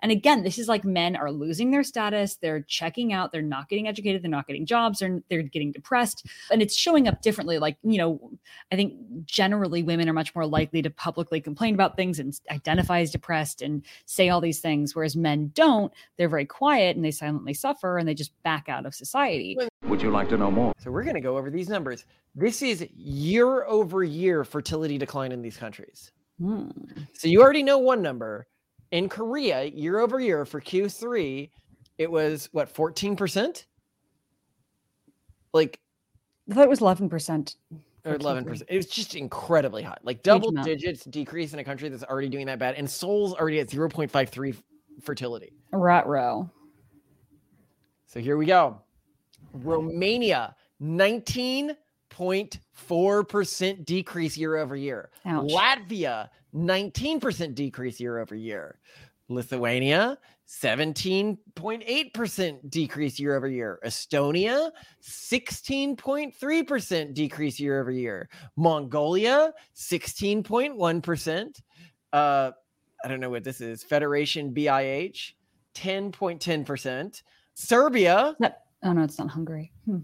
And again, this is like men are losing their status, they're checking out, they're not getting educated, they're not getting jobs, they're, they're getting depressed. And it's showing up differently. Like, you know, I think generally women are much more likely to publicly complain about things and identify as depressed and say all these things, whereas men don't. They're very quiet and they silently suffer and they just back out of society. Would you like to know more? So we're going to go over these numbers. This is year over year fertility decline in these countries. Hmm. So you already know one number. In Korea, year over year for Q3, it was what, 14%? Like, I thought it was 11%. or 11%. It was just incredibly high. Like double digits decrease in a country that's already doing that bad. And Seoul's already at 0.53 fertility. Rat row. So here we go. Romania, 19.4% decrease year over year. Ouch. Latvia, 19% decrease year over year. Lithuania, 17.8% decrease year over year. Estonia, 16.3% decrease year over year. Mongolia, 16.1%. Uh, I don't know what this is. Federation BIH, 10.10%. Serbia Oh, no, it's not Hungary. Hmm.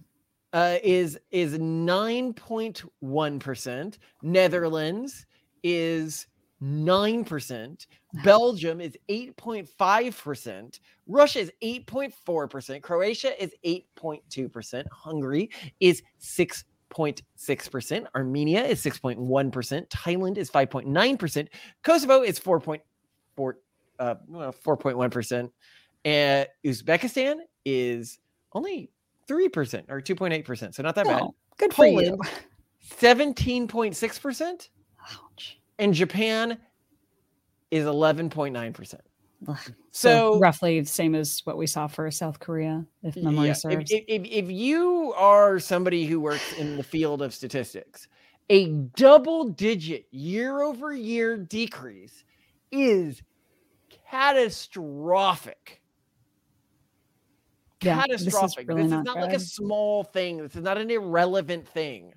uh, is is 9.1%. Netherlands is 9%. Belgium is 8.5%. Russia is 8.4%. Croatia is 8.2%. Hungary is 6.6%. Armenia is 6.1%. Thailand is 5.9%. Kosovo is 4.4 uh, 4.1%. And Uzbekistan is only 3% or 2.8%. So not that bad. Oh, good for you. 17.6%. Ouch. And Japan is 11.9%. Ugh. So, roughly the same as what we saw for South Korea, if memory yeah, serves. if, if, if you are somebody who works in the field of statistics, a double digit year over year decrease is catastrophic. Yeah, this is catastrophic. really this is not not like a small thing. This is not an irrelevant thing.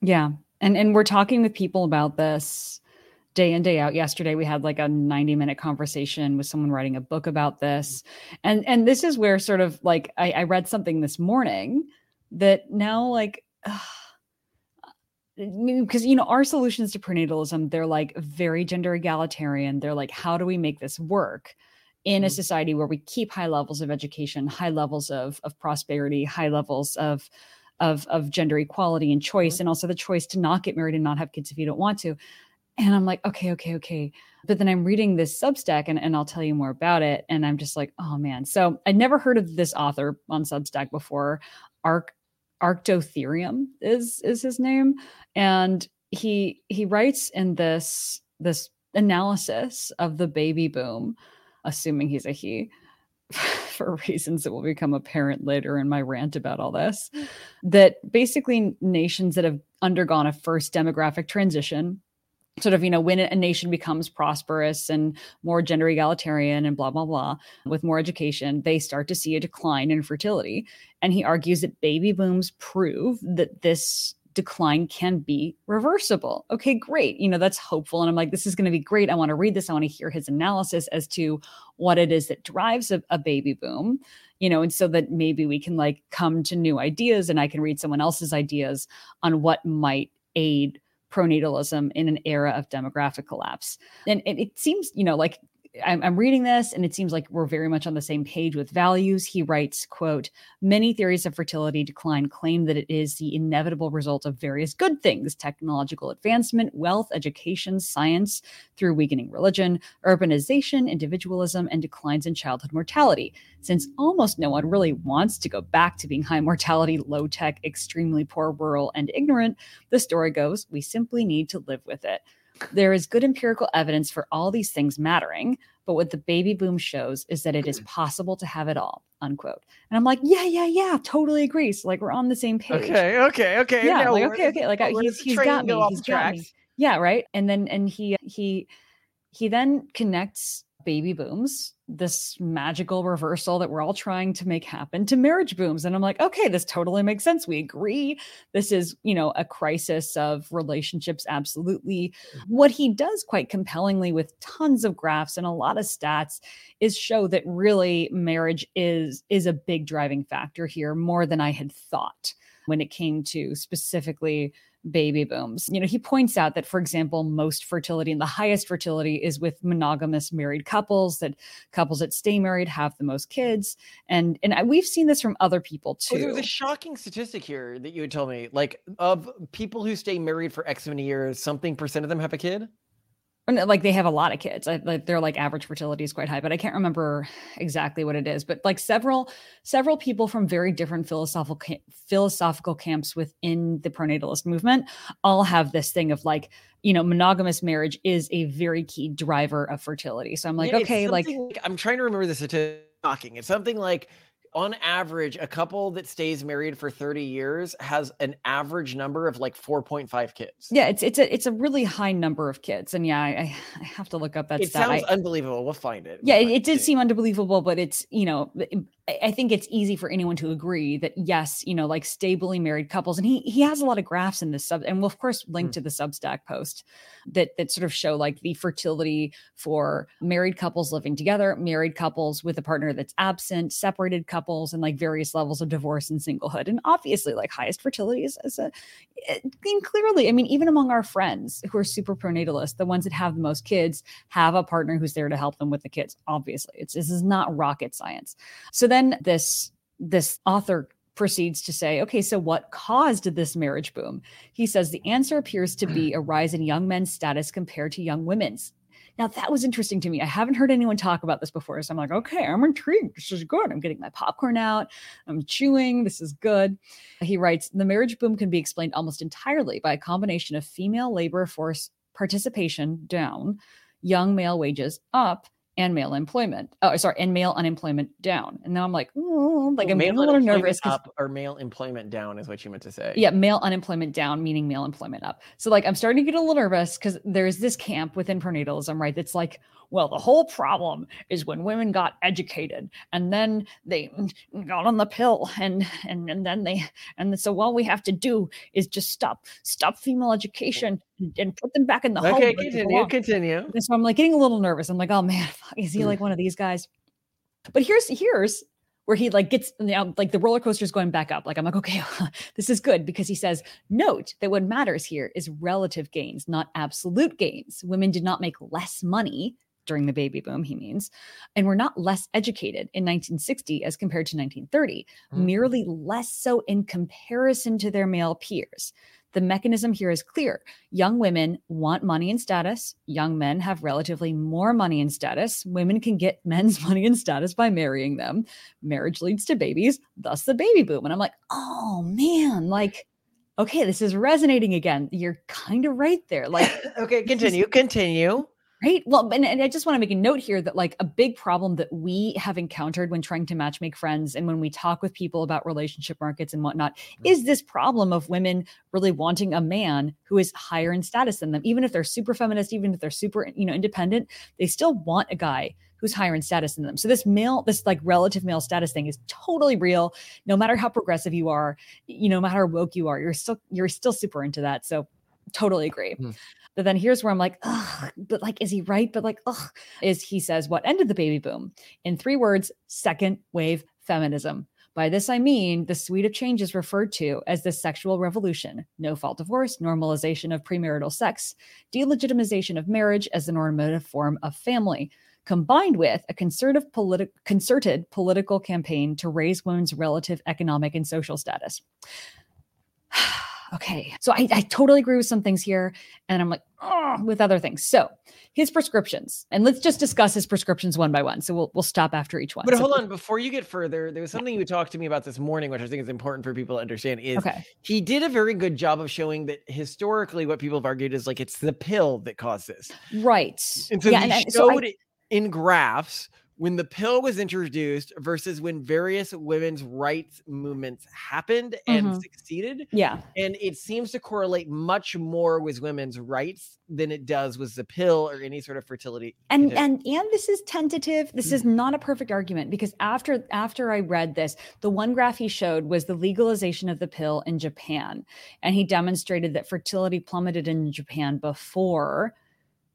Yeah. And and we're talking with people about this day in day out. Yesterday we had like a 90 minute conversation with someone writing a book about this. And and this is where sort of like I, I read something this morning that now like because you know our solutions to pronatalism they're like very gender egalitarian they're like how do we make this work in a Mhm. society where we keep high levels of education high levels of of prosperity high levels of of of gender equality and choice and also the choice to not get married and not have kids if you don't want to and i'm like okay okay okay. But then i'm reading this substack and, and i'll tell you more about it and i'm just like oh man. So i'd never heard of this author on substack before. Arc arctotherium is is his name. And he he writes in this this analysis of the baby boom assuming he's a he for reasons that will become apparent later in my rant about all this that basically nations that have undergone a first demographic transition sort of you know when a nation becomes prosperous and more gender egalitarian and blah blah blah with more education they start to see a decline in fertility. And he argues that baby booms prove that this decline can be reversible. Okay great. You know that's hopeful. And i'm like this is going to be great. I want to read this. I want to hear his analysis as to what it is that drives a, a baby boom you know and so that maybe we can like come to new ideas and i can read someone else's ideas on what might aid pronatalism in an era of demographic collapse. And it, it seems, you know, like I'm, I'm reading this and it seems like we're very much on the same page with values. He writes, quote, many theories of fertility decline claim that it is the inevitable result of various good things, technological advancement, wealth, education, science, through weakening religion, urbanization, individualism, and declines in childhood mortality. Since almost no one really wants to go back to being high mortality, low tech, extremely poor, rural, and ignorant, the story goes, we simply need to live with it. There is good empirical evidence for all these things mattering, but what the baby boom shows is that it is possible to have it all. Unquote. And I'm like, yeah, yeah, yeah, totally agree. So like we're on the same page. Okay, okay, okay. Yeah, like okay, okay. Like he's he's got me. He's got me. Yeah, right. And then and he he he then connects baby booms, this magical reversal that we're all trying to make happen to marriage booms. And I'm like, okay, this totally makes sense. We agree. This is, you know, a crisis of relationships. Absolutely. Mm-hmm. What he does quite compellingly with tons of graphs and a lot of stats is show that really marriage is is a big driving factor here more than I had thought when it came to specifically baby booms. You know, he points out that, for example, most fertility and the highest fertility is with monogamous married couples, that couples that stay married have the most kids. And and we've seen this from other people oh, too. Oh, there was a shocking statistic here that you would tell me. Like of people who stay married for X many years, something percent of them have a kid like they have a lot of kids. Like their like average fertility is quite high but i can't remember exactly what it is. But like several several people from very different philosophical philosophical camps within the pronatalist movement all have this thing of like you know monogamous marriage is a very key driver of fertility. So i'm like yeah, okay like i'm trying to remember the statistic it's something like on average, a couple that stays married for 30 years has an average number of like 4.5 kids. Yeah, it's it's a it's a really high number of kids. And yeah, I, I have to look up that it stat. sounds I, unbelievable. We'll find it. Yeah, we'll it, it did seem unbelievable, but it's, you know, I think it's easy for anyone to agree that yes, you know, like stably married couples, and he he has a lot of graphs in this sub, and we'll of course link mm. to the Substack post that that sort of show like the fertility for married couples living together, married couples with a partner that's absent, separated couples, and like various levels of divorce and singlehood, and obviously like highest fertility is, is a eh, and clearly, I mean, even among our friends who are super pronatalist, the ones that have the most kids have a partner who's there to help them with the kids. Obviously, it's this is not rocket science. So then this this author proceeds to say, okay, so what caused this marriage boom? He says the answer appears to be a rise in young men's status compared to young women's. Now, that was interesting to me. I haven't heard anyone talk about this before. So I'm like, okay, I'm intrigued. This is good. I'm getting my popcorn out. I'm chewing. This is good. He writes The marriage boom can be explained almost entirely by a combination of female labor force participation down, young male wages up, and male employment. Oh, sorry, and male unemployment down. And now I'm like, oh, like I'm getting a little nervous. Up or male employment down is what you meant to say. Yeah, male unemployment down, meaning male employment up. So like I'm starting to get a little nervous because there's this camp within pronatalism, right? That's like, well, the whole problem is when women got educated and then they got on the pill and and, and then they and so all we have to do is just stop stop female education and put them back in the okay, home. Okay, continue, continue. And so I'm like getting a little nervous. I'm like, oh man, is he like mm. one of these guys? But here's here's where he like gets now like the roller coaster is going back up. Like I'm like, okay, this is good because he says, note that what matters here is relative gains, not absolute gains. Women did not make less money during the baby boom, he means, and were not less educated in 1960 as compared to 1930, mm-hmm. merely less so in comparison to their male peers. The mechanism here is clear. Young women want money and status. Young men have relatively more money and status. Women can get men's money and status by marrying them. Marriage leads to babies, thus the baby boom. And I'm like, oh man, like, okay, this is resonating again. You're kind of right there. Like, okay, continue, continue. Right. Well, and, and I just want to make a note here that, like, a big problem that we have encountered when trying to match make friends and when we talk with people about relationship markets and whatnot mm-hmm. is this problem of women really wanting a man who is higher in status than them. Even if they're super feminist, even if they're super, you know, independent, they still want a guy who's higher in status than them. So this male, this like relative male status thing is totally real. No matter how progressive you are, you know, no matter how woke you are, you're still you're still super into that. So totally agree. Mm. But then here's where I'm like, ugh, but like, is he right? But like, ugh, is he says what ended the baby boom? In three words, second wave feminism. By this, I mean the suite of changes referred to as the sexual revolution no fault divorce, normalization of premarital sex, delegitimization of marriage as the normative form of family, combined with a concerted, politi- concerted political campaign to raise women's relative economic and social status okay. So I, I totally agree with some things here. And I'm like, oh, with other things. So his prescriptions, and let's just discuss his prescriptions one by one. So we'll we'll stop after each one. But so, hold on, before you get further, there was something you talked to me about this morning, which I think is important for people to understand. Is okay. he did a very good job of showing that historically, what people have argued is like it's the pill that caused this, right? And so yeah, he and, showed so I, it in graphs when the pill was introduced versus when various women's rights movements happened and Mhm. succeeded. Yeah. And it seems to correlate much more with women's rights than it does with the pill or any sort of fertility. and condition. and and this is tentative this is not a perfect argument because after after i read this the one graph he showed was the legalization of the pill in japan and he demonstrated that fertility plummeted in japan before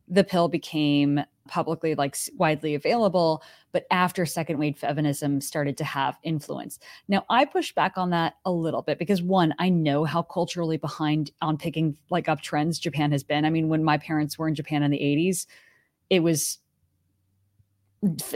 the pill became publicly like widely available but after second wave feminism started to have influence. Now i push back on that a little bit because one i know how culturally behind on picking like up trends japan has been. I mean when my parents were in japan in the 80s it was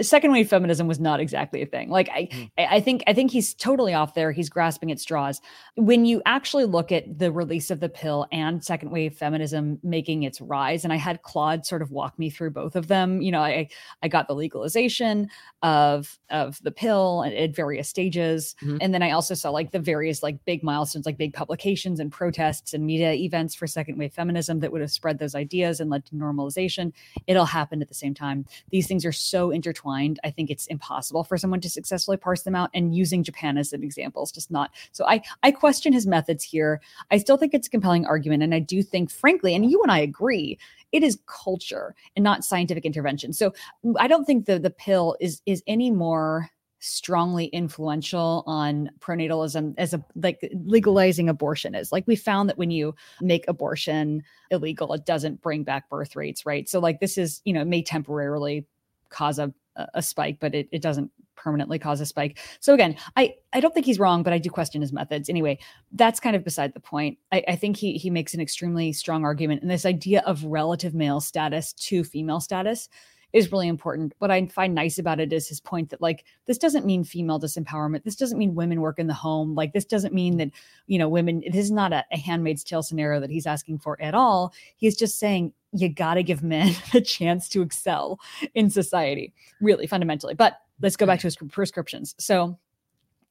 second wave feminism was not exactly a thing. Like I, Mm. I think i think he's totally off there. He's grasping at straws. When you actually look at the release of the pill and second wave feminism making its rise and i had claude sort of walk me through both of them you know i i got the legalization of of the pill at, at various stages Mhm. and then i also saw like the various like big milestones like big publications and protests and media events for second wave feminism that would have spread those ideas and led to normalization. It all happened at the same time. These things are so intertwined i think it's impossible for someone to successfully parse them out and using japan as an example is just not so i i question his methods here. I still think it's a compelling argument and i do think frankly and you and i agree it is culture and not scientific intervention. So mm, i don't think the the pill is is any more strongly influential on pronatalism as a like legalizing abortion is. Like we found that when you make abortion illegal it doesn't bring back birth rates right? So like this is you know may temporarily cause a a spike but it, it doesn't permanently cause a spike so again i i don't think he's wrong but i do question his methods anyway that's kind of beside the point i, I think he he makes an extremely strong argument and this idea of relative male status to female status is really important. What I find nice about it is his point that like this doesn't mean female disempowerment. This doesn't mean women work in the home. Like this doesn't mean that you know women. This is not a, a Handmaid's Tale scenario that he's asking for at all. He's just saying you got to give men a chance to excel in society, really fundamentally. But let's go back to his prescriptions. So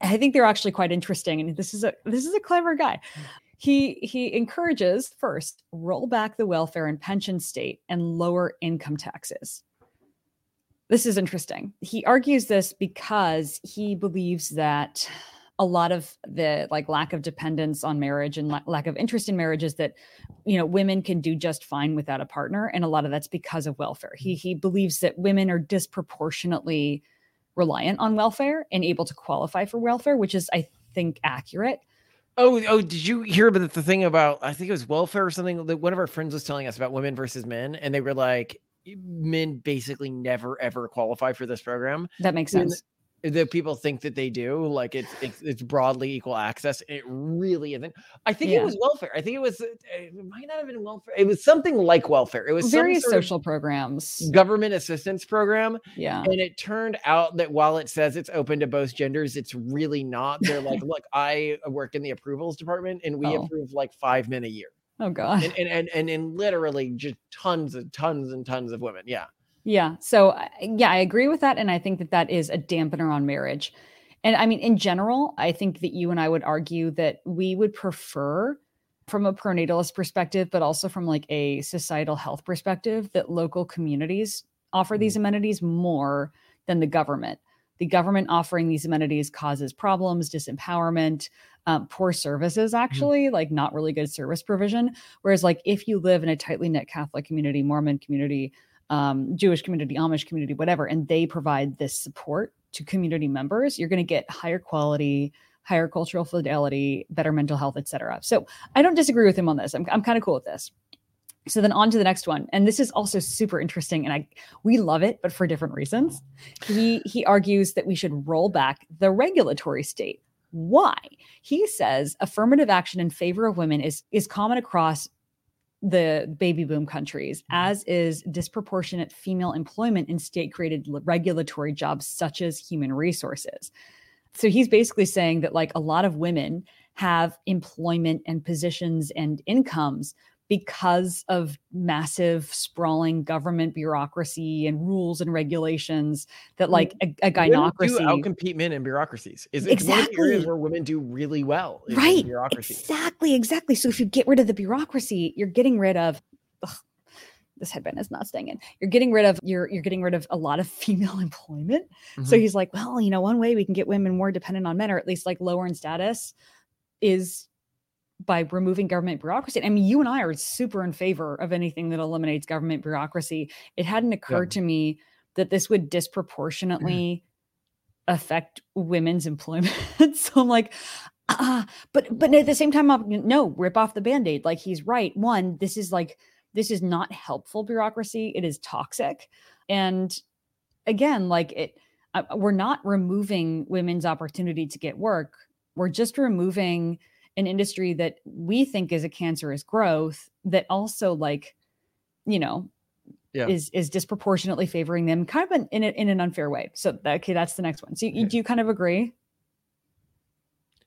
I think they're actually quite interesting, and this is a this is a clever guy. He he encourages first roll back the welfare and pension state and lower income taxes this is interesting. He argues this because he believes that a lot of the like lack of dependence on marriage and la- lack of interest in marriage is that you know women can do just fine without a partner and a lot of that's because of welfare. He he believes that women are disproportionately reliant on welfare and able to qualify for welfare, which is I think accurate. Oh, oh, did you hear about the thing about I think it was welfare or something that one of our friends was telling us about women versus men, and they were like, men basically never ever qualify for this program. That makes sense. The people think that they do, like it's it's, it's broadly equal access. It really isn't. I think Yeah. it was welfare. I think it was. uh, It might not have been welfare. It was something like welfare. It was Various social programs. government assistance program, Yeah. and it turned out that while it says it's open to both genders, it's really not. They're like, look, I work in the approvals department, and we Oh. approve like five men a year Oh god. and and and and, and literally just tons and tons and tons of women. Yeah. Yeah. So, yeah, I agree with that. And I think that that is a dampener on marriage. And I mean, in general, I think that you and I would argue that we would prefer, from a pronatalist perspective, but also from like a societal health perspective, that local communities offer these amenities more than the government. The government offering these amenities causes problems, disempowerment, um, poor services, actually, like not really good service provision. Whereas, like, if you live in a tightly knit Catholic community, Mormon community, um, Jewish community, Amish community, whatever, and they provide this support to community members, you're going to get higher quality, higher cultural fidelity, better mental health, etc. So I don't disagree with him on this. I'm, I'm kind of cool with this. So then on to the next one, and this is also super interesting, and I we love it, but for different reasons. He he argues that we should roll back the regulatory state. Why? He says affirmative action in favor of women is is common across the baby boom countries, mm-hmm. as is disproportionate female employment in state created regulatory jobs such as human resources. So he's basically saying that, like, a lot of women have employment and positions and incomes because of massive sprawling government bureaucracy and rules and regulations that like a, a gynocracy outcompete men in bureaucracies. Is it's one of the areas Exactly. where women do really well. in right bureaucracy. exactly exactly so if you get rid of the bureaucracy you're getting rid of ugh, this headband is not staying in. You're getting rid of you're you're getting rid of a lot of female employment. Mm-hmm. So he's like, well, you know, one way we can get women more dependent on men, or at least like lower in status, is by removing government bureaucracy. I mean, you and I are super in favor of anything that eliminates government bureaucracy. It hadn't occurred yeah. to me that this would disproportionately affect women's employment. so I'm like, ah, but but at the same time, I'm no rip off the band-aid. Like he's right. One, this is like this is not helpful bureaucracy. It is toxic. And again, like it, uh, we're not removing women's opportunity to get work. We're just removing an industry that we think is a cancerous growth that also like, you know, yeah. is is disproportionately favoring them kind of in, in, a, in an unfair way. So that, okay, that's the next one. So you, do you kind of agree?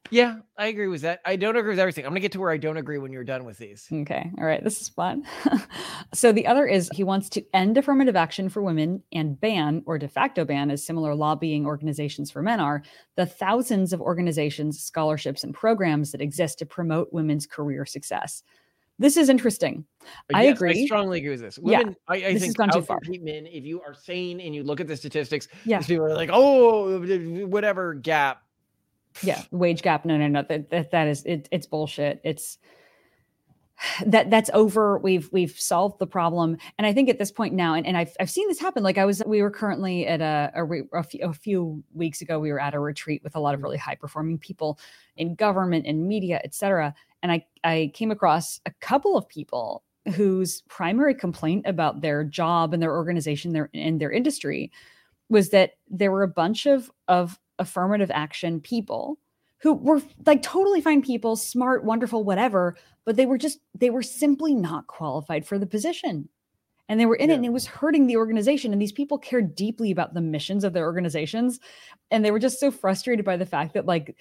Yeah, I agree with that. I don't agree with everything. I'm gonna get to where I don't agree when you're done with these. Okay. All right. This is fun. so the other is he wants to end affirmative action for women and ban or de facto ban, as similar lobbying organizations for men are, the thousands of organizations, scholarships, and programs that exist to promote women's career success. This is interesting. Uh, I agree. I strongly agree with this. Women, yeah, I, I this think gone too far. men, if you are sane and you look at the statistics, yeah. people are like, oh, whatever gap yeah. wage gap. No no no. That that, that is it, it's bullshit. It's that that's over. We've we've solved the problem. And i think at this point now and, and I've, I've seen this happen. Like i was we were currently at a, a, a, few, a few weeks ago we were at a retreat with a lot of really high performing people in government and media etc and i i came across a couple of people whose primary complaint about their job and their organization their and their industry was that there were a bunch of of affirmative action people who were like totally fine people, smart, wonderful, whatever, but they were just, they were simply not qualified for the position and they were in yeah. it and it was hurting the organization and these people cared deeply about the missions of their organizations and they were just so frustrated by the fact that like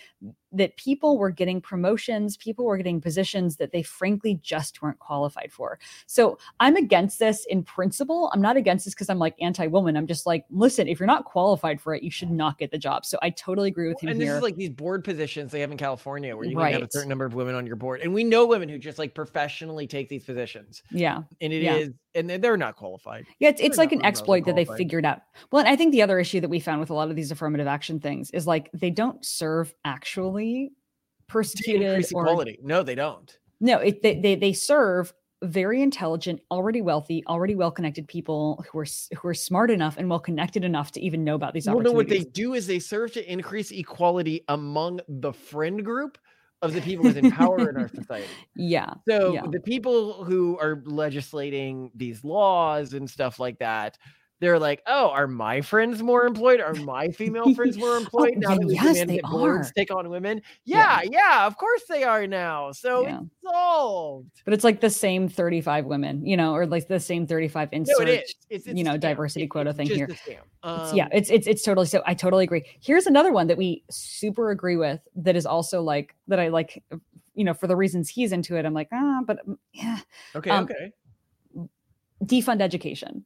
that people were getting promotions people were getting positions that they frankly just weren't qualified for so i'm against this in principle i'm not against this because i'm like anti-woman i'm just like listen if you're not qualified for it you should not get the job so i totally agree with him and this here. is like these board positions they have in california where you right. have a certain number of women on your board and we know women who just like professionally take these positions yeah and it yeah. is and they're not qualified. Yeah, it's, it's like an exploit that they figured out. Well, and I think the other issue that we found with a lot of these affirmative action things is like they don't serve actually persecuted or equality. No, they don't. No, it, they, they they serve very intelligent, already wealthy, already well-connected people who are who are smart enough and well-connected enough to even know about these well, opportunities. No, what they do is they serve to increase equality among the friend group of the people within power in our society. Yeah. So yeah. the people who are legislating these laws and stuff like that, they're like, oh, are my friends more employed? Are my female friends more oh, employed oh, now that yes, they are. take on women? Yeah, yeah, yeah, of course they are now. So yeah. it's solved. But it's like the same 35 women, you know, or like the same 35 insert, no, it is. It's, it's you know, diversity quota thing here. Um, it's, yeah, it's it's it's totally so I totally agree. Here's another one that we super agree with that is also like that I like, you know, for the reasons he's into it. I'm like, ah, but mm, yeah. Okay, um, okay. Defund education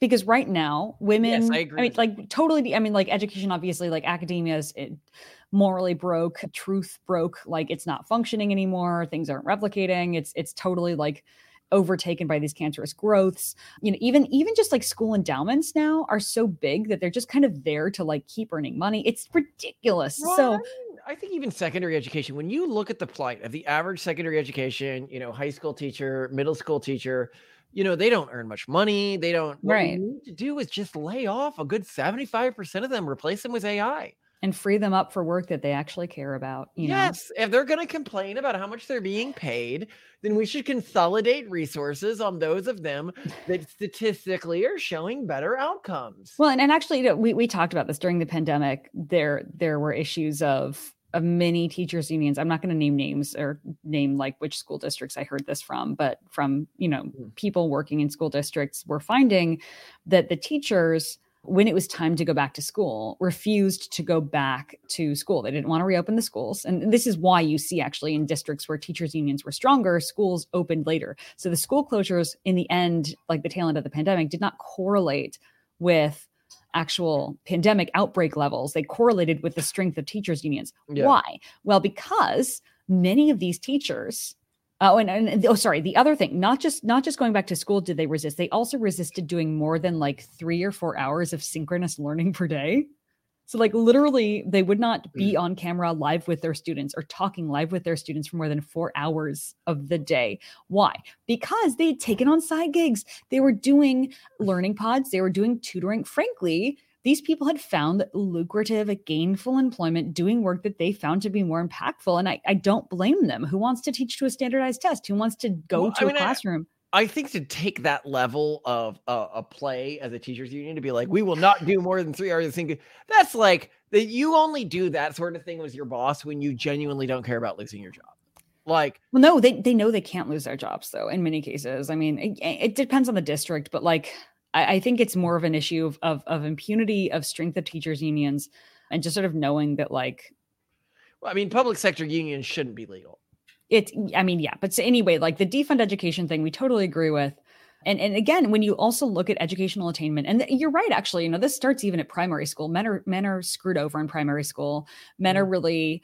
because right now women yes, I, agree I mean like totally i mean like education obviously like academia is it, morally broke truth broke like it's not functioning anymore things aren't replicating it's it's totally like overtaken by these cancerous growths. You know even even just like school endowments now are so big that they're just kind of there to like keep earning money. It's ridiculous. So I think even secondary education, when you look at the plight of the average secondary education, you know, high school teacher, middle school teacher, you know, they don't earn much money. They don't. What right. need to do is just lay off a good 75% of them, replace them with AI. And free them up for work that they actually care about. yes. Know? If they're going to complain about how much they're being paid, then we should consolidate resources on those of them that statistically are showing better outcomes. Well, and, and actually, you know, we, we talked about this during the pandemic. There, there were issues of of many teachers unions i'm not going to name names or name like which school districts i heard this from but from you know mm. people working in school districts were finding that the teachers when it was time to go back to school refused to go back to school they didn't want to reopen the schools and this is why you see actually in districts where teachers unions were stronger schools opened later so the school closures in the end like the tail end of the pandemic did not correlate with actual pandemic outbreak levels. They correlated with the strength of teachers' unions. Yeah. Why? Well, because many of these teachers Oh, and, and oh, sorry. The other thing, not just not just going back to school, did they resist? They also resisted doing more than like three or four hours of synchronous learning per day. So, like, literally, they would not be mm. on camera live with their students or talking live with their students for more than four hours of the day. Why? Because they had taken on side gigs. They were doing learning pods, they were doing tutoring. Frankly, these people had found lucrative, gainful employment doing work that they found to be more impactful. And I, I don't blame them. Who wants to teach to a standardized test? Who wants to go well, to I mean, a classroom? I, I think to take that level of uh, a play as a teachers union to be like, we will not do more than three hours of thinking. That's like that you only do that sort of thing with your boss when you genuinely don't care about losing your job. Like, well, no, they they know they can't lose their jobs though. In many cases, I mean, it, it depends on the district, but like I, I think it's more of an issue of, of, of impunity of strength of teachers unions and just sort of knowing that like well, I mean, public sector unions shouldn't be legal. It's, I mean, yeah, but so anyway, like the defund education thing, we totally agree with. And and again, when you also look at educational attainment, and you're right, actually, you know, this starts even at primary school. Men are men are screwed over in primary school. Men are mm-hmm. really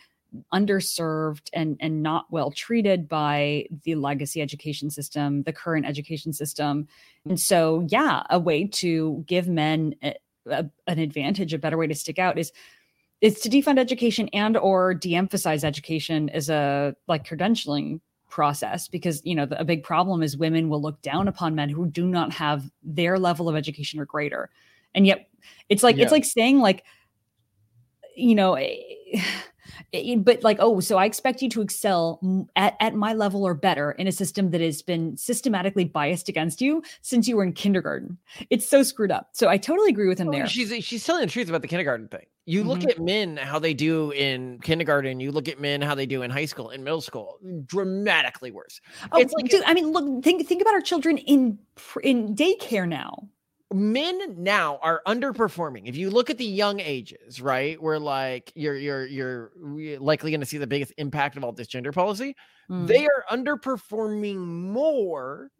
underserved and and not well treated by the legacy education system, the current education system. And so, yeah, a way to give men a, a, an advantage, a better way to stick out is is to defund education and or de-emphasize education as a like credentialing process because you know the, a big problem is women will look down upon men who do not have their level of education or greater and yet it's like yeah. it's like saying like you know eh, eh, but like oh so i expect you to excel at, at my level or better in a system that has been systematically biased against you since you were in kindergarten. It's so screwed up. So i totally agree with him there. she's she's telling the truth about the kindergarten thing. You look mm-hmm. at men how they do in kindergarten you look at men how they do in high school in middle school dramatically worse. Oh, it's like dude, i mean look think think about our children in in daycare now men now are underperforming. If you look at the young ages, right, where like you're you're you're likely going to see the biggest impact of all this gender policy, mm. they are underperforming more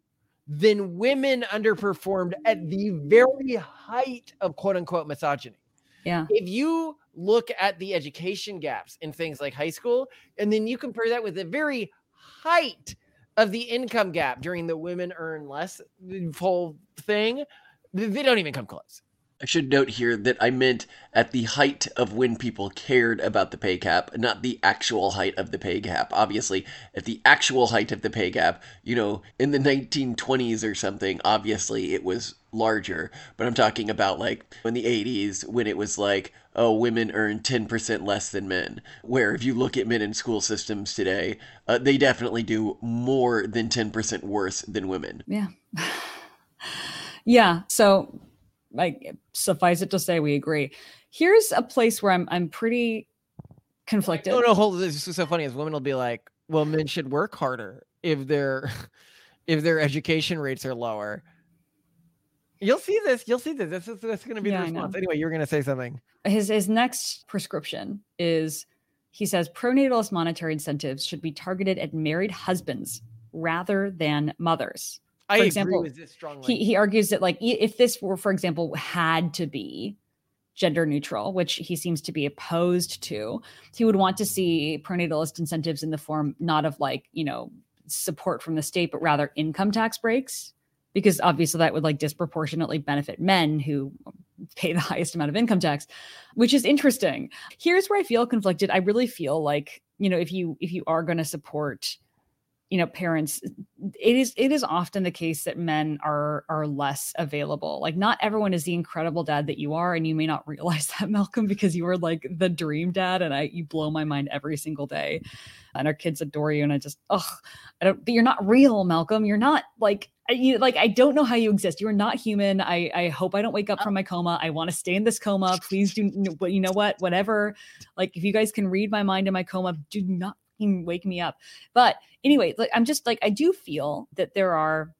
than women underperformed at the very height of quote unquote misogyny. Yeah. If you look at the education gaps in things like high school, and then you compare that with the very height of the income gap during the women earn less whole thing, they don't even come close. I should note here that I meant at the height of when people cared about the pay cap, not the actual height of the pay gap. Obviously, at the actual height of the pay gap, you know, in the 1920s or something, obviously it was larger. But I'm talking about like in the 80s when it was like, oh, women earn 10% less than men. Where if you look at men in school systems today, uh, they definitely do more than 10% worse than women. Yeah. Yeah. So, like, suffice it to say, we agree. Here's a place where I'm I'm pretty conflicted. No, no, hold. This is so funny. As women will be like, "Well, men should work harder if their if their education rates are lower." You'll see this. You'll see this. This is that's going to be yeah, the response. Anyway, you were going to say something. His his next prescription is he says pronatalist monetary incentives should be targeted at married husbands rather than mothers. I for example, He he argues that like if this were, for example, had to be gender neutral, which he seems to be opposed to, he would want to see pronatalist incentives in the form not of like you know support from the state, but rather income tax breaks, because obviously that would like disproportionately benefit men who pay the highest amount of income tax, which is interesting. Here's where I feel conflicted. I really feel like you know if you if you are going to support you know parents it is it is often the case that men are are less available. Like not everyone is the incredible dad that you are and you may not realize that malcolm because you are like the dream dad and i you blow my mind every single day. And our kids adore you and i just oh i don't but you're not real malcolm. You're not like you like i don't know how you exist. You are not human. I i hope i don't wake up oh. from my coma. I want to stay in this coma. Please do but you know what? Whatever. Like if you guys can read my mind in my coma do not wake me up. But anyway, like I'm just like I do feel that there are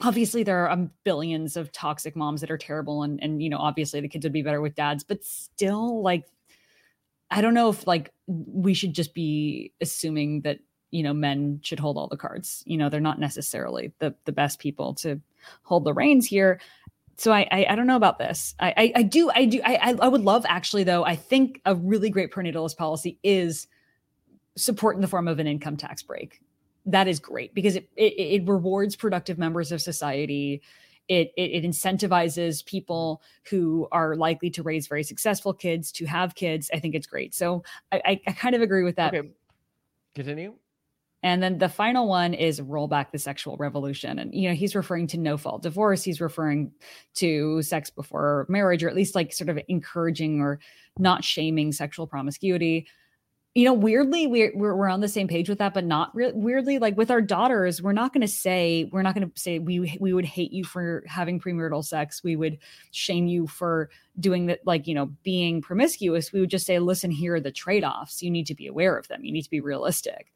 obviously there are um, billions of toxic moms that are terrible and and you know obviously the kids would be better with dads, but still like I don't know if like we should just be assuming that you know men should hold all the cards. You know, they're not necessarily the the best people to hold the reins here so I, I, I don't know about this. I I, I do I do I I would love actually though. I think a really great pronatalist policy is support in the form of an income tax break that is great because it, it, it rewards productive members of society. It, it, it incentivizes people who are likely to raise very successful kids to have kids. I think it's great. So I, I, I kind of agree with that. Okay. Continue. And then the final one is roll back the sexual revolution. And, you know, he's referring to no fault divorce. He's referring to sex before marriage, or at least like sort of encouraging or not shaming sexual promiscuity. You know, weirdly, we're, we're, we're on the same page with that, but not re- weirdly, like with our daughters, we're not going to say, we're not going to say we, we would hate you for having premarital sex. We would shame you for doing that, like, you know, being promiscuous. We would just say, listen, here are the trade offs. You need to be aware of them. You need to be realistic.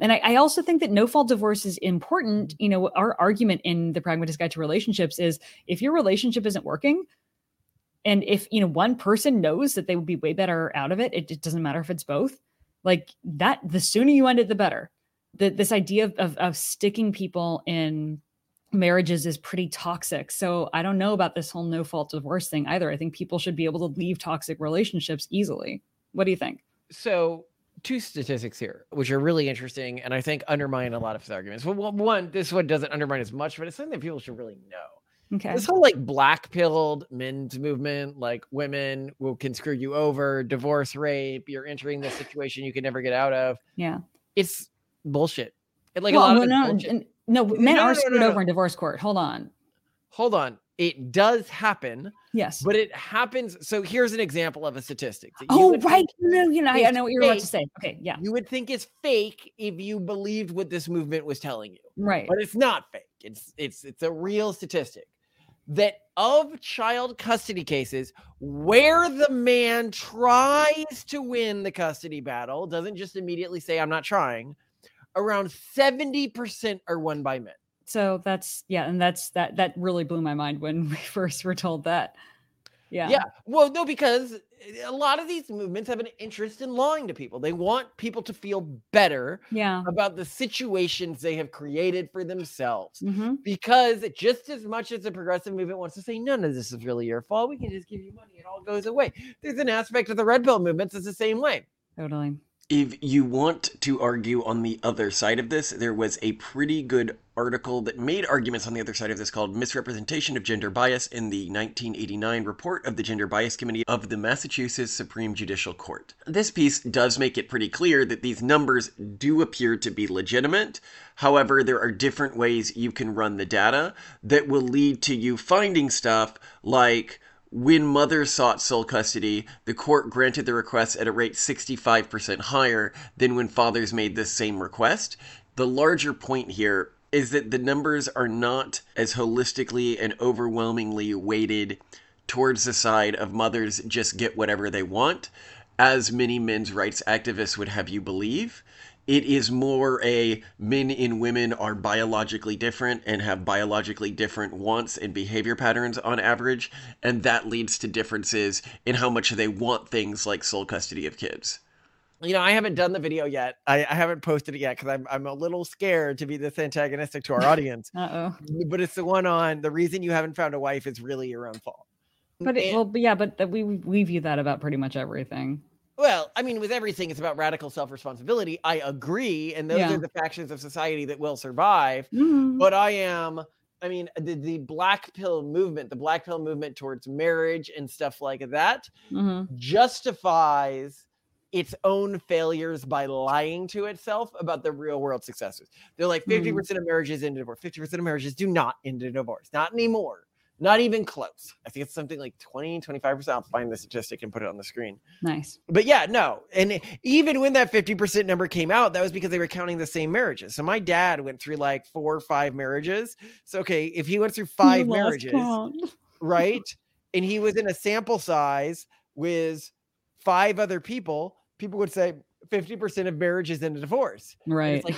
And I, I, also think that no fault divorce is important. You know, our argument in the Pragmatist Guide to Relationships is if your relationship isn't working, and if you know one person knows that they would be way better out of it, it, it doesn't matter if it's both. Like that, the sooner you end it, the better. The, this idea of, of, of sticking people in marriages is pretty toxic. So I don't know about this whole no fault divorce thing either. I think people should be able to leave toxic relationships easily. What do you think? So two statistics here, which are really interesting and I think undermine a lot of his arguments. Well, one, this one doesn't undermine as much, but it's something that people should really know. Okay. This whole like black pilled men's movement, like women will can screw you over, divorce, rape, you're entering this situation you can never get out of. Yeah. It's bullshit. It, like well, a lot of no, bullshit. no, men No, are no, screwed no. over in divorce court. Hold on. Hold on. It does happen, Yes. but it happens. So here's an example of a statistic. oh, right. No, you know, I, know what you were about to say. Okay. Yeah. You would think it's fake if you believed what this movement was telling you. Right. but it's not fake. It's it's it's a real statistic that of child custody cases where the man tries to win the custody battle, doesn't just immediately say I'm not trying, around 70% are won by men. So that's yeah, and that's that that really blew my mind when we first were told that. Yeah. Yeah. Well, no, because a lot of these movements have an interest in lying to people. They want people to feel better Yeah. about the situations they have created for themselves. hmm because just as much as the progressive movement wants to say none of this is really your fault, we can just give you money, it all goes away. There's an aspect of the red pill movement that's the same way. Totally. If you want to argue on the other side of this, there was a pretty good article that made arguments on the other side of this called Misrepresentation of Gender Bias in the 1989 report of the Gender Bias Committee of the Massachusetts Supreme Judicial Court. This piece does make it pretty clear that these numbers do appear to be legitimate. However, there are different ways you can run the data that will lead to you finding stuff like when mothers sought sole custody, the court granted the request at a rate 65% higher than when fathers made the same request. The larger point here is that the numbers are not as holistically and overwhelmingly weighted towards the side of mothers just get whatever they want, as many men's rights activists would have you believe. It is more a men and women are biologically different and have biologically different wants and behavior patterns on average, and that leads to differences in how much they want things like sole custody of kids. You know, I haven't done the video yet. I, I haven't posted it yet because I'm, I'm a little scared to be this antagonistic to our audience. Uh oh. but it's the one on the reason you haven't found a wife is really your own fault. But it, And- well, yeah, but that we we view that about pretty much everything. I mean, with everything, it's about radical self responsibility. I agree. And those Yeah. are the factions of society that will survive. Mhm. But I am, I mean, the, the black pill movement, the black pill movement towards marriage and stuff like that Mhm. justifies its own failures by lying to itself about the real world successes. They're like 50% Mhm. percent of marriages end in divorce. 50% of marriages do not end in divorce. Not anymore. Not even close. I think it's something like 20, 25%. I'll find the statistic and put it on the screen. Nice. But yeah, no. And even when that 50% number came out, that was because they were counting the same marriages. So my dad went through like four or five marriages. So, okay, if he went through five marriages, count. right? And he was in a sample size with five other people, people would say 50% of marriages end in divorce. And Right. it's like,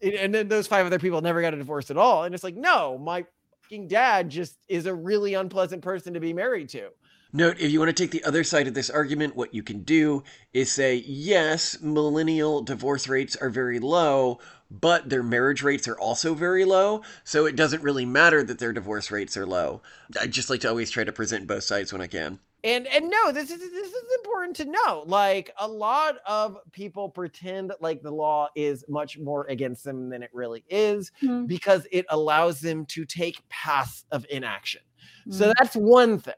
and- and then those five other people never got a divorce at all. And it's like, no, my fucking dad just is a really unpleasant person to be married to. Note, if you want to take the other side of this argument, what you can do is say, yes, millennial divorce rates are very low, but their marriage rates are also very low, so it doesn't really matter that their divorce rates are low. I just like to always try to present both sides when I can. And and no this is this is important to know like a lot of people pretend like the law is much more against them than it really is Mhm. because it allows them to take paths of inaction so Mm. that's one thing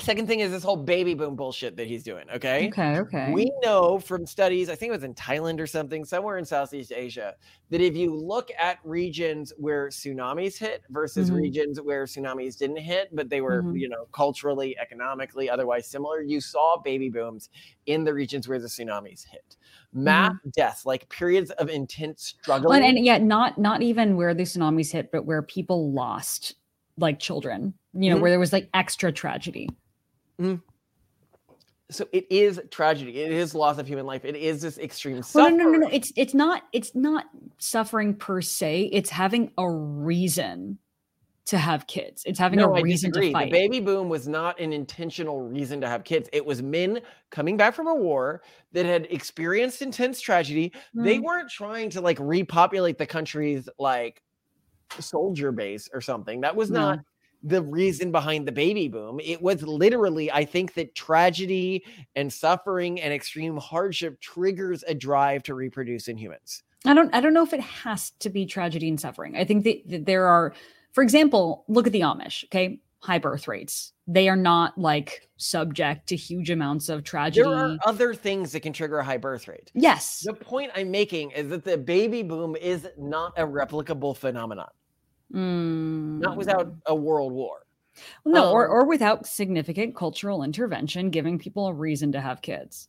second thing is this whole baby boom bullshit that he's doing okay okay, okay. we know from studies, I think it was in Thailand or something, somewhere in Southeast Asia, that if you look at regions where tsunamis hit versus Mhm. regions where tsunamis didn't hit, but they were, Mhm. you know, culturally, economically, otherwise similar, you saw baby booms in the regions where the tsunamis hit. Mass deaths, like periods of intense struggle. Well, and, and yet not not even where the tsunamis hit, but where people lost like children. You know, Mhm. where there was like extra tragedy. So it is tragedy. It is loss of human life. It is this extreme Well, suffering. no, no, no, no. It's it's not it's not suffering per se. It's having a reason to have kids. It's having No, a reason to The baby boom was not an intentional reason to have kids. It was men coming back from a war that had experienced intense tragedy. They Mm. weren't trying to like repopulate the country's like soldier base or something. That was No. not the reason behind the baby boom. It was literally, I think that tragedy and suffering and extreme hardship triggers a drive to reproduce in humans. I don't I don't know if it has to be tragedy and suffering. I think that, that there are, for example, look at the Amish. Okay, high birth rates. They are not like subject to huge amounts of tragedy. There are other things that can trigger a high birth rate. yes. The point I'm making is that the baby boom is not a replicable phenomenon, not without Mm. a world war. no, or um, or without significant cultural intervention, giving people a reason to have kids.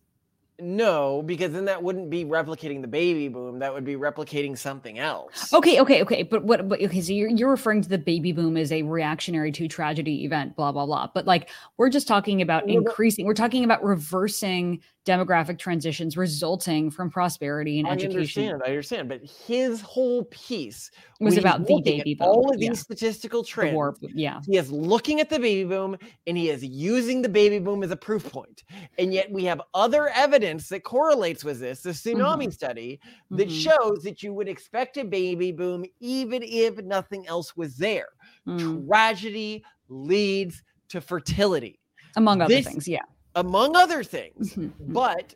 No, because then that wouldn't be replicating the baby boom. That would be replicating something else. Okay, okay, okay. But what? But okay, so you're you're referring to the baby boom as a reactionary to tragedy event, blah blah blah. But like we're just talking about increasing. We're talking about reversing demographic transitions resulting from prosperity and education. I education. understand. I understand. But his whole piece Was about the baby boom, All of yeah. these statistical The trends. yeah. He is looking at the baby boom and he is using the baby boom as a proof point. And yet we have other evidence that correlates with this, the tsunami study that Mhm, shows that you would expect a baby boom even if nothing else was there. mm. Tragedy leads to fertility, Among other this- things, yeah. Among other things. Mhm, mhm. But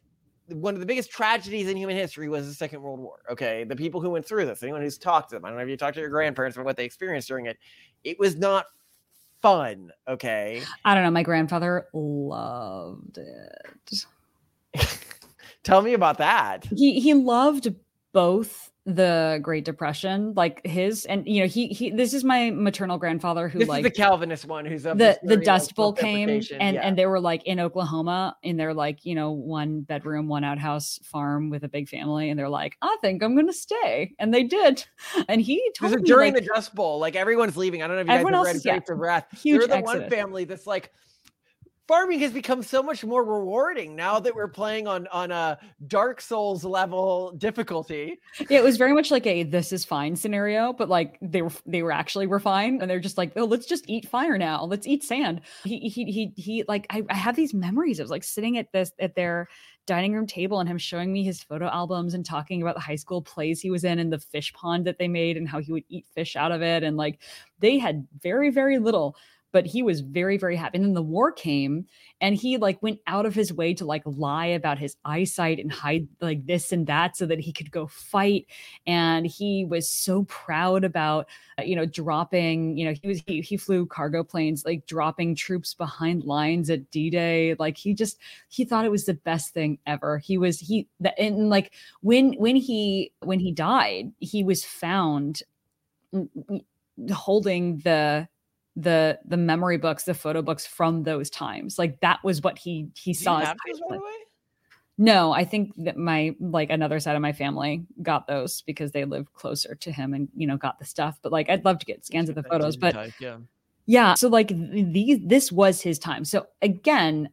one of the biggest tragedies in human history was the Second World War. Okay. The people who went through this, anyone who's talked to them, I don't know if you talked to your grandparents about what they experienced during it, it was not fun. Okay. I don't know. My grandfather loved it. Tell me about that. he he loved both the Great Depression, like his, and you know, he he. This is my maternal grandfather who This like is the Calvinist one who's the the Dust Bowl came, and Yeah. and they were like in Oklahoma in their like you know one bedroom, one outhouse farm with a big family, and they're like, I think I'm gonna stay, and they did, and he told me during like, the Dust Bowl. Like everyone's leaving. I don't know if you guys have else read is- yeah, Wrath. huge They're the one exodus. family that's like farming has become so much more rewarding now that we're playing on on a Dark Souls level difficulty. Yeah, it was very much like a this is fine scenario, but like they were they were actually were fine, and they're just like, oh, let's just eat fire now. Let's eat sand. He he he he like I, I have these memories of like sitting at this at their dining room table and him showing me his photo albums and talking about the high school plays he was in and the fish pond that they made and how he would eat fish out of it. And like they had very, very little, but he was very, very happy. And then the war came and he like went out of his way to like lie about his eyesight and hide like this and that so that he could go fight. And he was so proud about uh, you know dropping you know he was he, he flew cargo planes like dropping troops behind lines at d-day. Like he just he thought it was the best thing ever. He was he and like when when he when he died he was found mm, mm, holding the the the memory books the photo books from those times like that was what he he Do saw have those, by the way? No, I think that my like another side of my family got those because they lived closer to him and you know got the stuff. But like I'd love to get scans of the photos. But yeah. yeah, so like these this was his time. So again,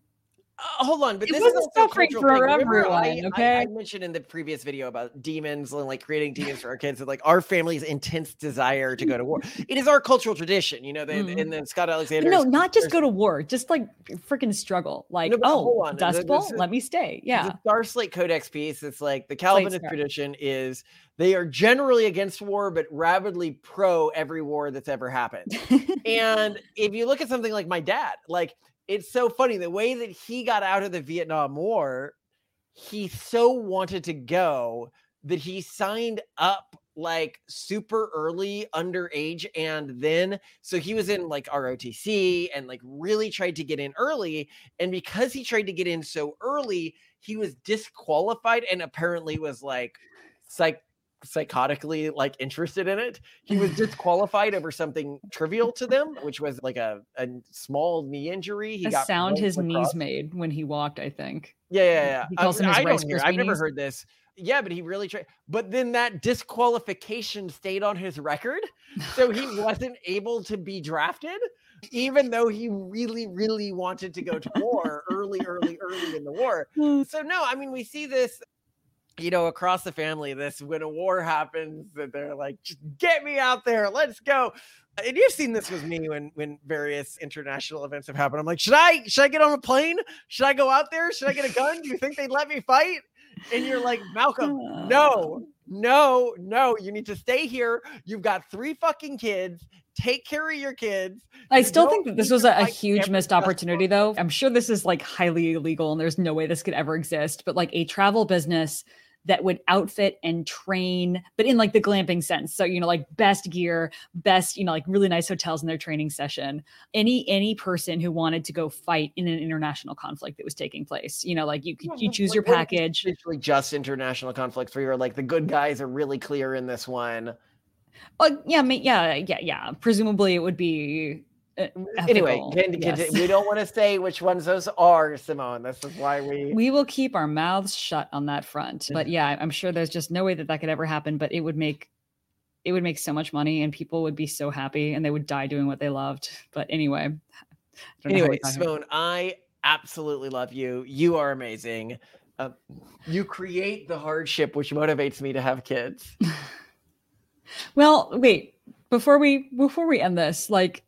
Uh, hold on, but It this is suffering cultural for thing. Everyone, I, I- okay? I, mentioned in the previous video about demons and like creating demons for our kids, and like our family's intense desire to go to war. It is our cultural tradition, you know. The, Mhm. And then Scott Alexander. no, not just go to war, just like freaking struggle. Like, No, hold oh, on, Dust Bowl, let me stay. Yeah. the Star Slate Codex piece. It's like the Calvinist tradition is they are generally against war, but rabidly pro every war that's ever happened. and if you look at something like my dad, like it's so funny the way that he got out of the Vietnam War. He so wanted to go that he signed up like super early underage and then so he was in like ROTC and like really tried to get in early and because he tried to get in so early he was disqualified and apparently was like psych psychotically like interested in it. He was disqualified over something trivial to them which was like a, a small knee injury. He a got sound his knees made when he walked i think. Yeah yeah yeah. He calls I, them his I Rice don't hear i've never heard this. Yeah but he really tried but then that disqualification stayed on his record so he wasn't able to be drafted even though he really really wanted to go to war early early early in the war. So no i mean we see this you know across the family this when a war happens that they're like just get me out there let's go. And you've seen this with me when when various international events have happened. I'm like should i should i get on a plane? Should i go out there? Should i get a gun? Do you think they'd let me fight? And you're like malcolm no no no you need to stay here. You've got three fucking kids take care of your kids I still think that this was a, a huge missed opportunity, though. I'm sure this is like highly illegal and there's no way this could ever exist. But like a travel business that would outfit and train, but in like the glamping sense. So, you know, like best gear, best, you know, like really nice hotels in their training session. Any any person who wanted to go fight in an international conflict that was taking place, you know, like you could you choose your What- what it's package. Essentially, just international conflicts where you're like the good guys are really clear in this one. Well, yeah, yeah, yeah, yeah. Presumably, it would be. uh, Anyway, can, can- yes. we don't want to say which ones those are, Simone. This is why we. we will keep our mouths shut on that front. But Mm-hmm. yeah, I'm sure there's just no way that that could ever happen. But it would make it would make so much money, and people would be so happy, and they would die doing what they loved. But anyway, I don't know how we anyway. Simone, I absolutely love you. You are amazing. Uh, you create the hardship which motivates me to have kids. Well, wait before we before we end this, like.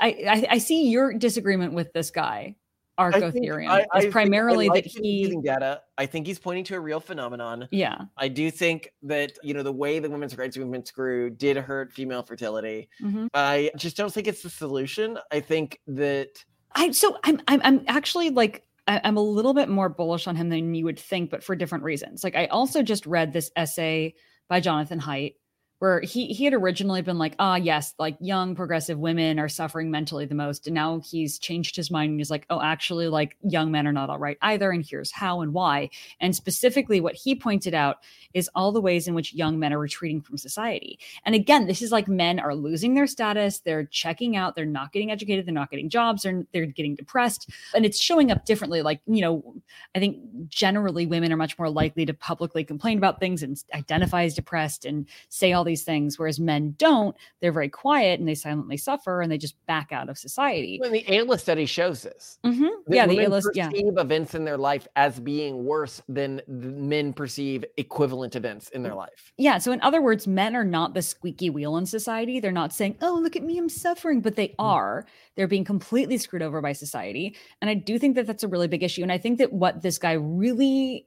I I see your disagreement with this guy, I Arctotherium. I- I think primarily that he, using data. I think he's pointing to a real phenomenon. yeah, I do think that you know the way the women's rights movement grew did hurt female fertility. mhm. I just don't think it's the solution. I think that I so I'm I'm I'm actually like I'm a little bit more bullish on him than you would think, but for different reasons. Like I also just read this essay by Jonathan Haidt where he he had originally been like, ah, yes, like young progressive women are suffering mentally the most, and now he's changed his mind and he's like, oh, actually, like young men are not all right either, and here's how and why. And specifically, what he pointed out is all the ways in which young men are retreating from society. And again, this is like men are losing their status, they're checking out, they're not getting educated, they're not getting jobs, they're, they're getting depressed. And it's showing up differently. Like, you know, I think generally women are much more likely to publicly complain about things and identify as depressed and say all these things, whereas men don't. They're very quiet and they silently suffer and they just back out of society. when the ALA study shows this. Mhm. that Yeah, the women A-list, yeah. perceive events in their life as being worse than the men perceive equivalent events in Mm. their life. Yeah. So, in other words, men are not the squeaky wheel in society. They're not saying, oh, look at me, I'm suffering, but they are. They're being completely screwed over by society. And I do think that that's a really big issue. And I think that what this guy really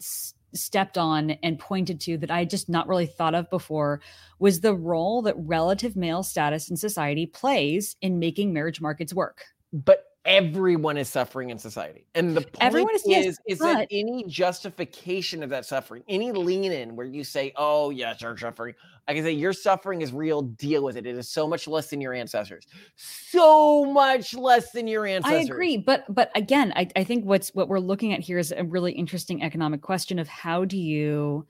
s- stepped on and pointed to that I just not really thought of before was the role that relative male status in society plays in making marriage markets work. But everyone is suffering in society. And the point Everyone is- yes, is, is but- that any justification of that suffering, any lean in where you say, oh, yes, you're suffering, I can say your suffering is real, deal with it. It is so much less than your ancestors. So much less than your ancestors. I agree, but but again, I, I think what's what we're looking at here is a really interesting economic question of how do you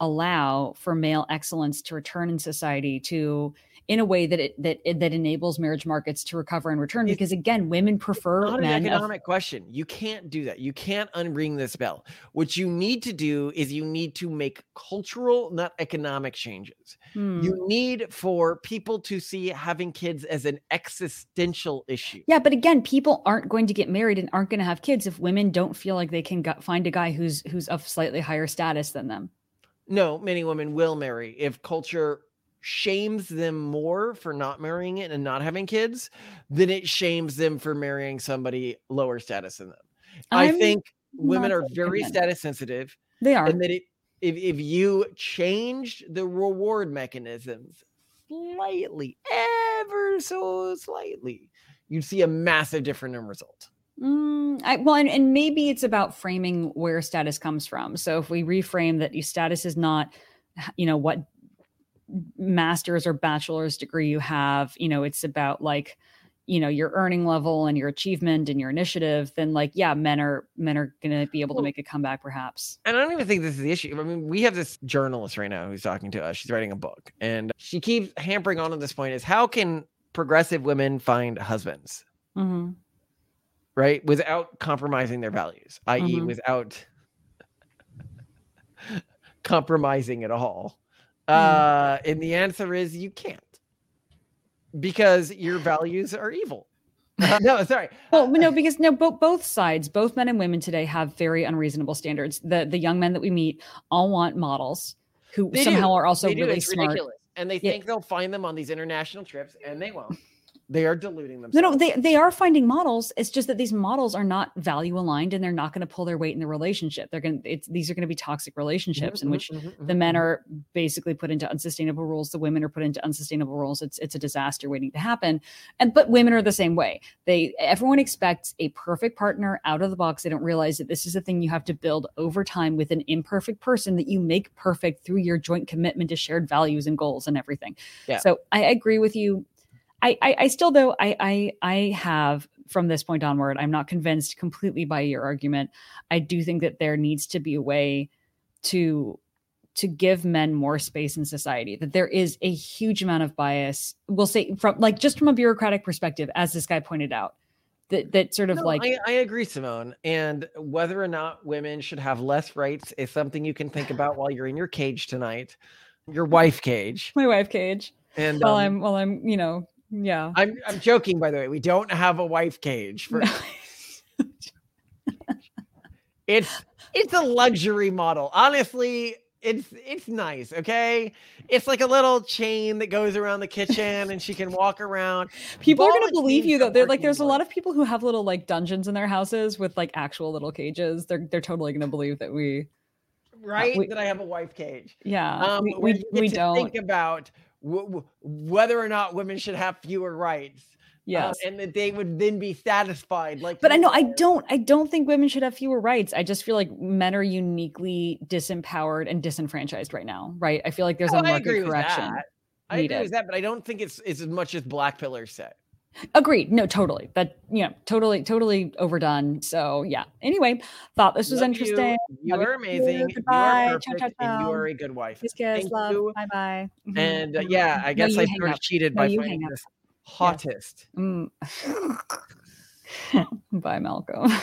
allow for male excellence to return in society to in a way that it that it, that enables marriage markets to recover and return because again women prefer not an men of- economic question. You can't do that. You can't unring this bell. What you need to do is you need to make cultural, not economic changes. Hmm. You need for people to see having kids as an existential issue. yeah but again people aren't going to get married and aren't going to have kids if women don't feel like they can find a guy who's who's of slightly higher status than them No, many women will marry if culture shames them more for not marrying it and not having kids than it shames them for marrying somebody lower status than them. i I'm think women are very convinced. status sensitive they are and that it if, if you changed the reward mechanisms slightly ever so slightly you'd see a massive different in result. Mm, I, well, and, and maybe it's about framing where status comes from. So if we reframe that your status is not, you know, what master's or bachelor's degree you have, you know, it's about like, you know, your earning level and your achievement and your initiative, then like, yeah, men are men are going to be able Well- to make a comeback, perhaps. And I don't even think this is the issue. I mean, we have this journalist right now who's talking to us. She's writing a book, and she keeps hampering on to this point: is how can progressive women find husbands, hmm right, without compromising their values, i.e., Mhm. without compromising at all? Mm. Uh, and the answer is you can't, because your values are evil. Uh, no, sorry. Well, no, because no, both both sides, both men and women today have very unreasonable standards. The the young men that we meet all want models who They somehow do. are also really smart. ridiculous, and they Yeah. think they'll find them on these international trips, and they won't. They are diluting No, themselves. no, they they are finding models. It's just that these models are not value aligned, and they're not going to pull their weight in the relationship. They're going. to It's these are going to be toxic relationships in Mhm, which mhm, mhm, the men mhm. are basically put into unsustainable roles. The women are put into unsustainable roles. It's it's a disaster waiting to happen. And but women are the same way. They everyone expects a perfect partner out of the box. They don't realize that this is a thing you have to build over time with an imperfect person that you make perfect through your joint commitment to shared values and goals and everything. Yeah. So I agree with you. I, I, I still though I, I I have from this point onward I'm not convinced completely by your argument. I do think that there needs to be a way to to give men more space in society that there is a huge amount of bias we'll say from like just from a bureaucratic perspective as this guy pointed out that that sort of No, like I, I agree, Simone. And whether or not women should have less rights is something you can think about while you're in your cage tonight, your wife cage. my wife cage And while um, I'm while I'm you know yeah I'm I'm joking, by the way. We don't have a wife cage. For it's it's a luxury model. Honestly, it's it's nice. Okay, it's like a little chain that goes around the kitchen, and she can walk around. people are going to believe you though they're like there's a lot of people who have little like dungeons in their houses with like actual little cages they're they're totally going to believe that we Right, we- that I have a wife cage. yeah um, we, we, we don't think about w- w- whether or not women should have fewer rights. uh, yes and that they would then be satisfied. Like, but I know I don't I don't think women should have fewer rights. I just feel like men are uniquely disempowered and disenfranchised right now, right? I feel like there's Oh, a I agree market with correction. that. I agree with that, but I don't think it's it's as much as Black Pillar said. Agreed. No, totally. That you know, totally, totally overdone. So yeah. Anyway, thought this was Love interesting. You, you are amazing. You are Ciao, perfect, ciao, and you are a good wife. Kiss, kiss, Thank love. you. Bye bye. And uh, yeah, I guess I sort of cheated No, by you finding this hottest. Mm. bye, Malcolm.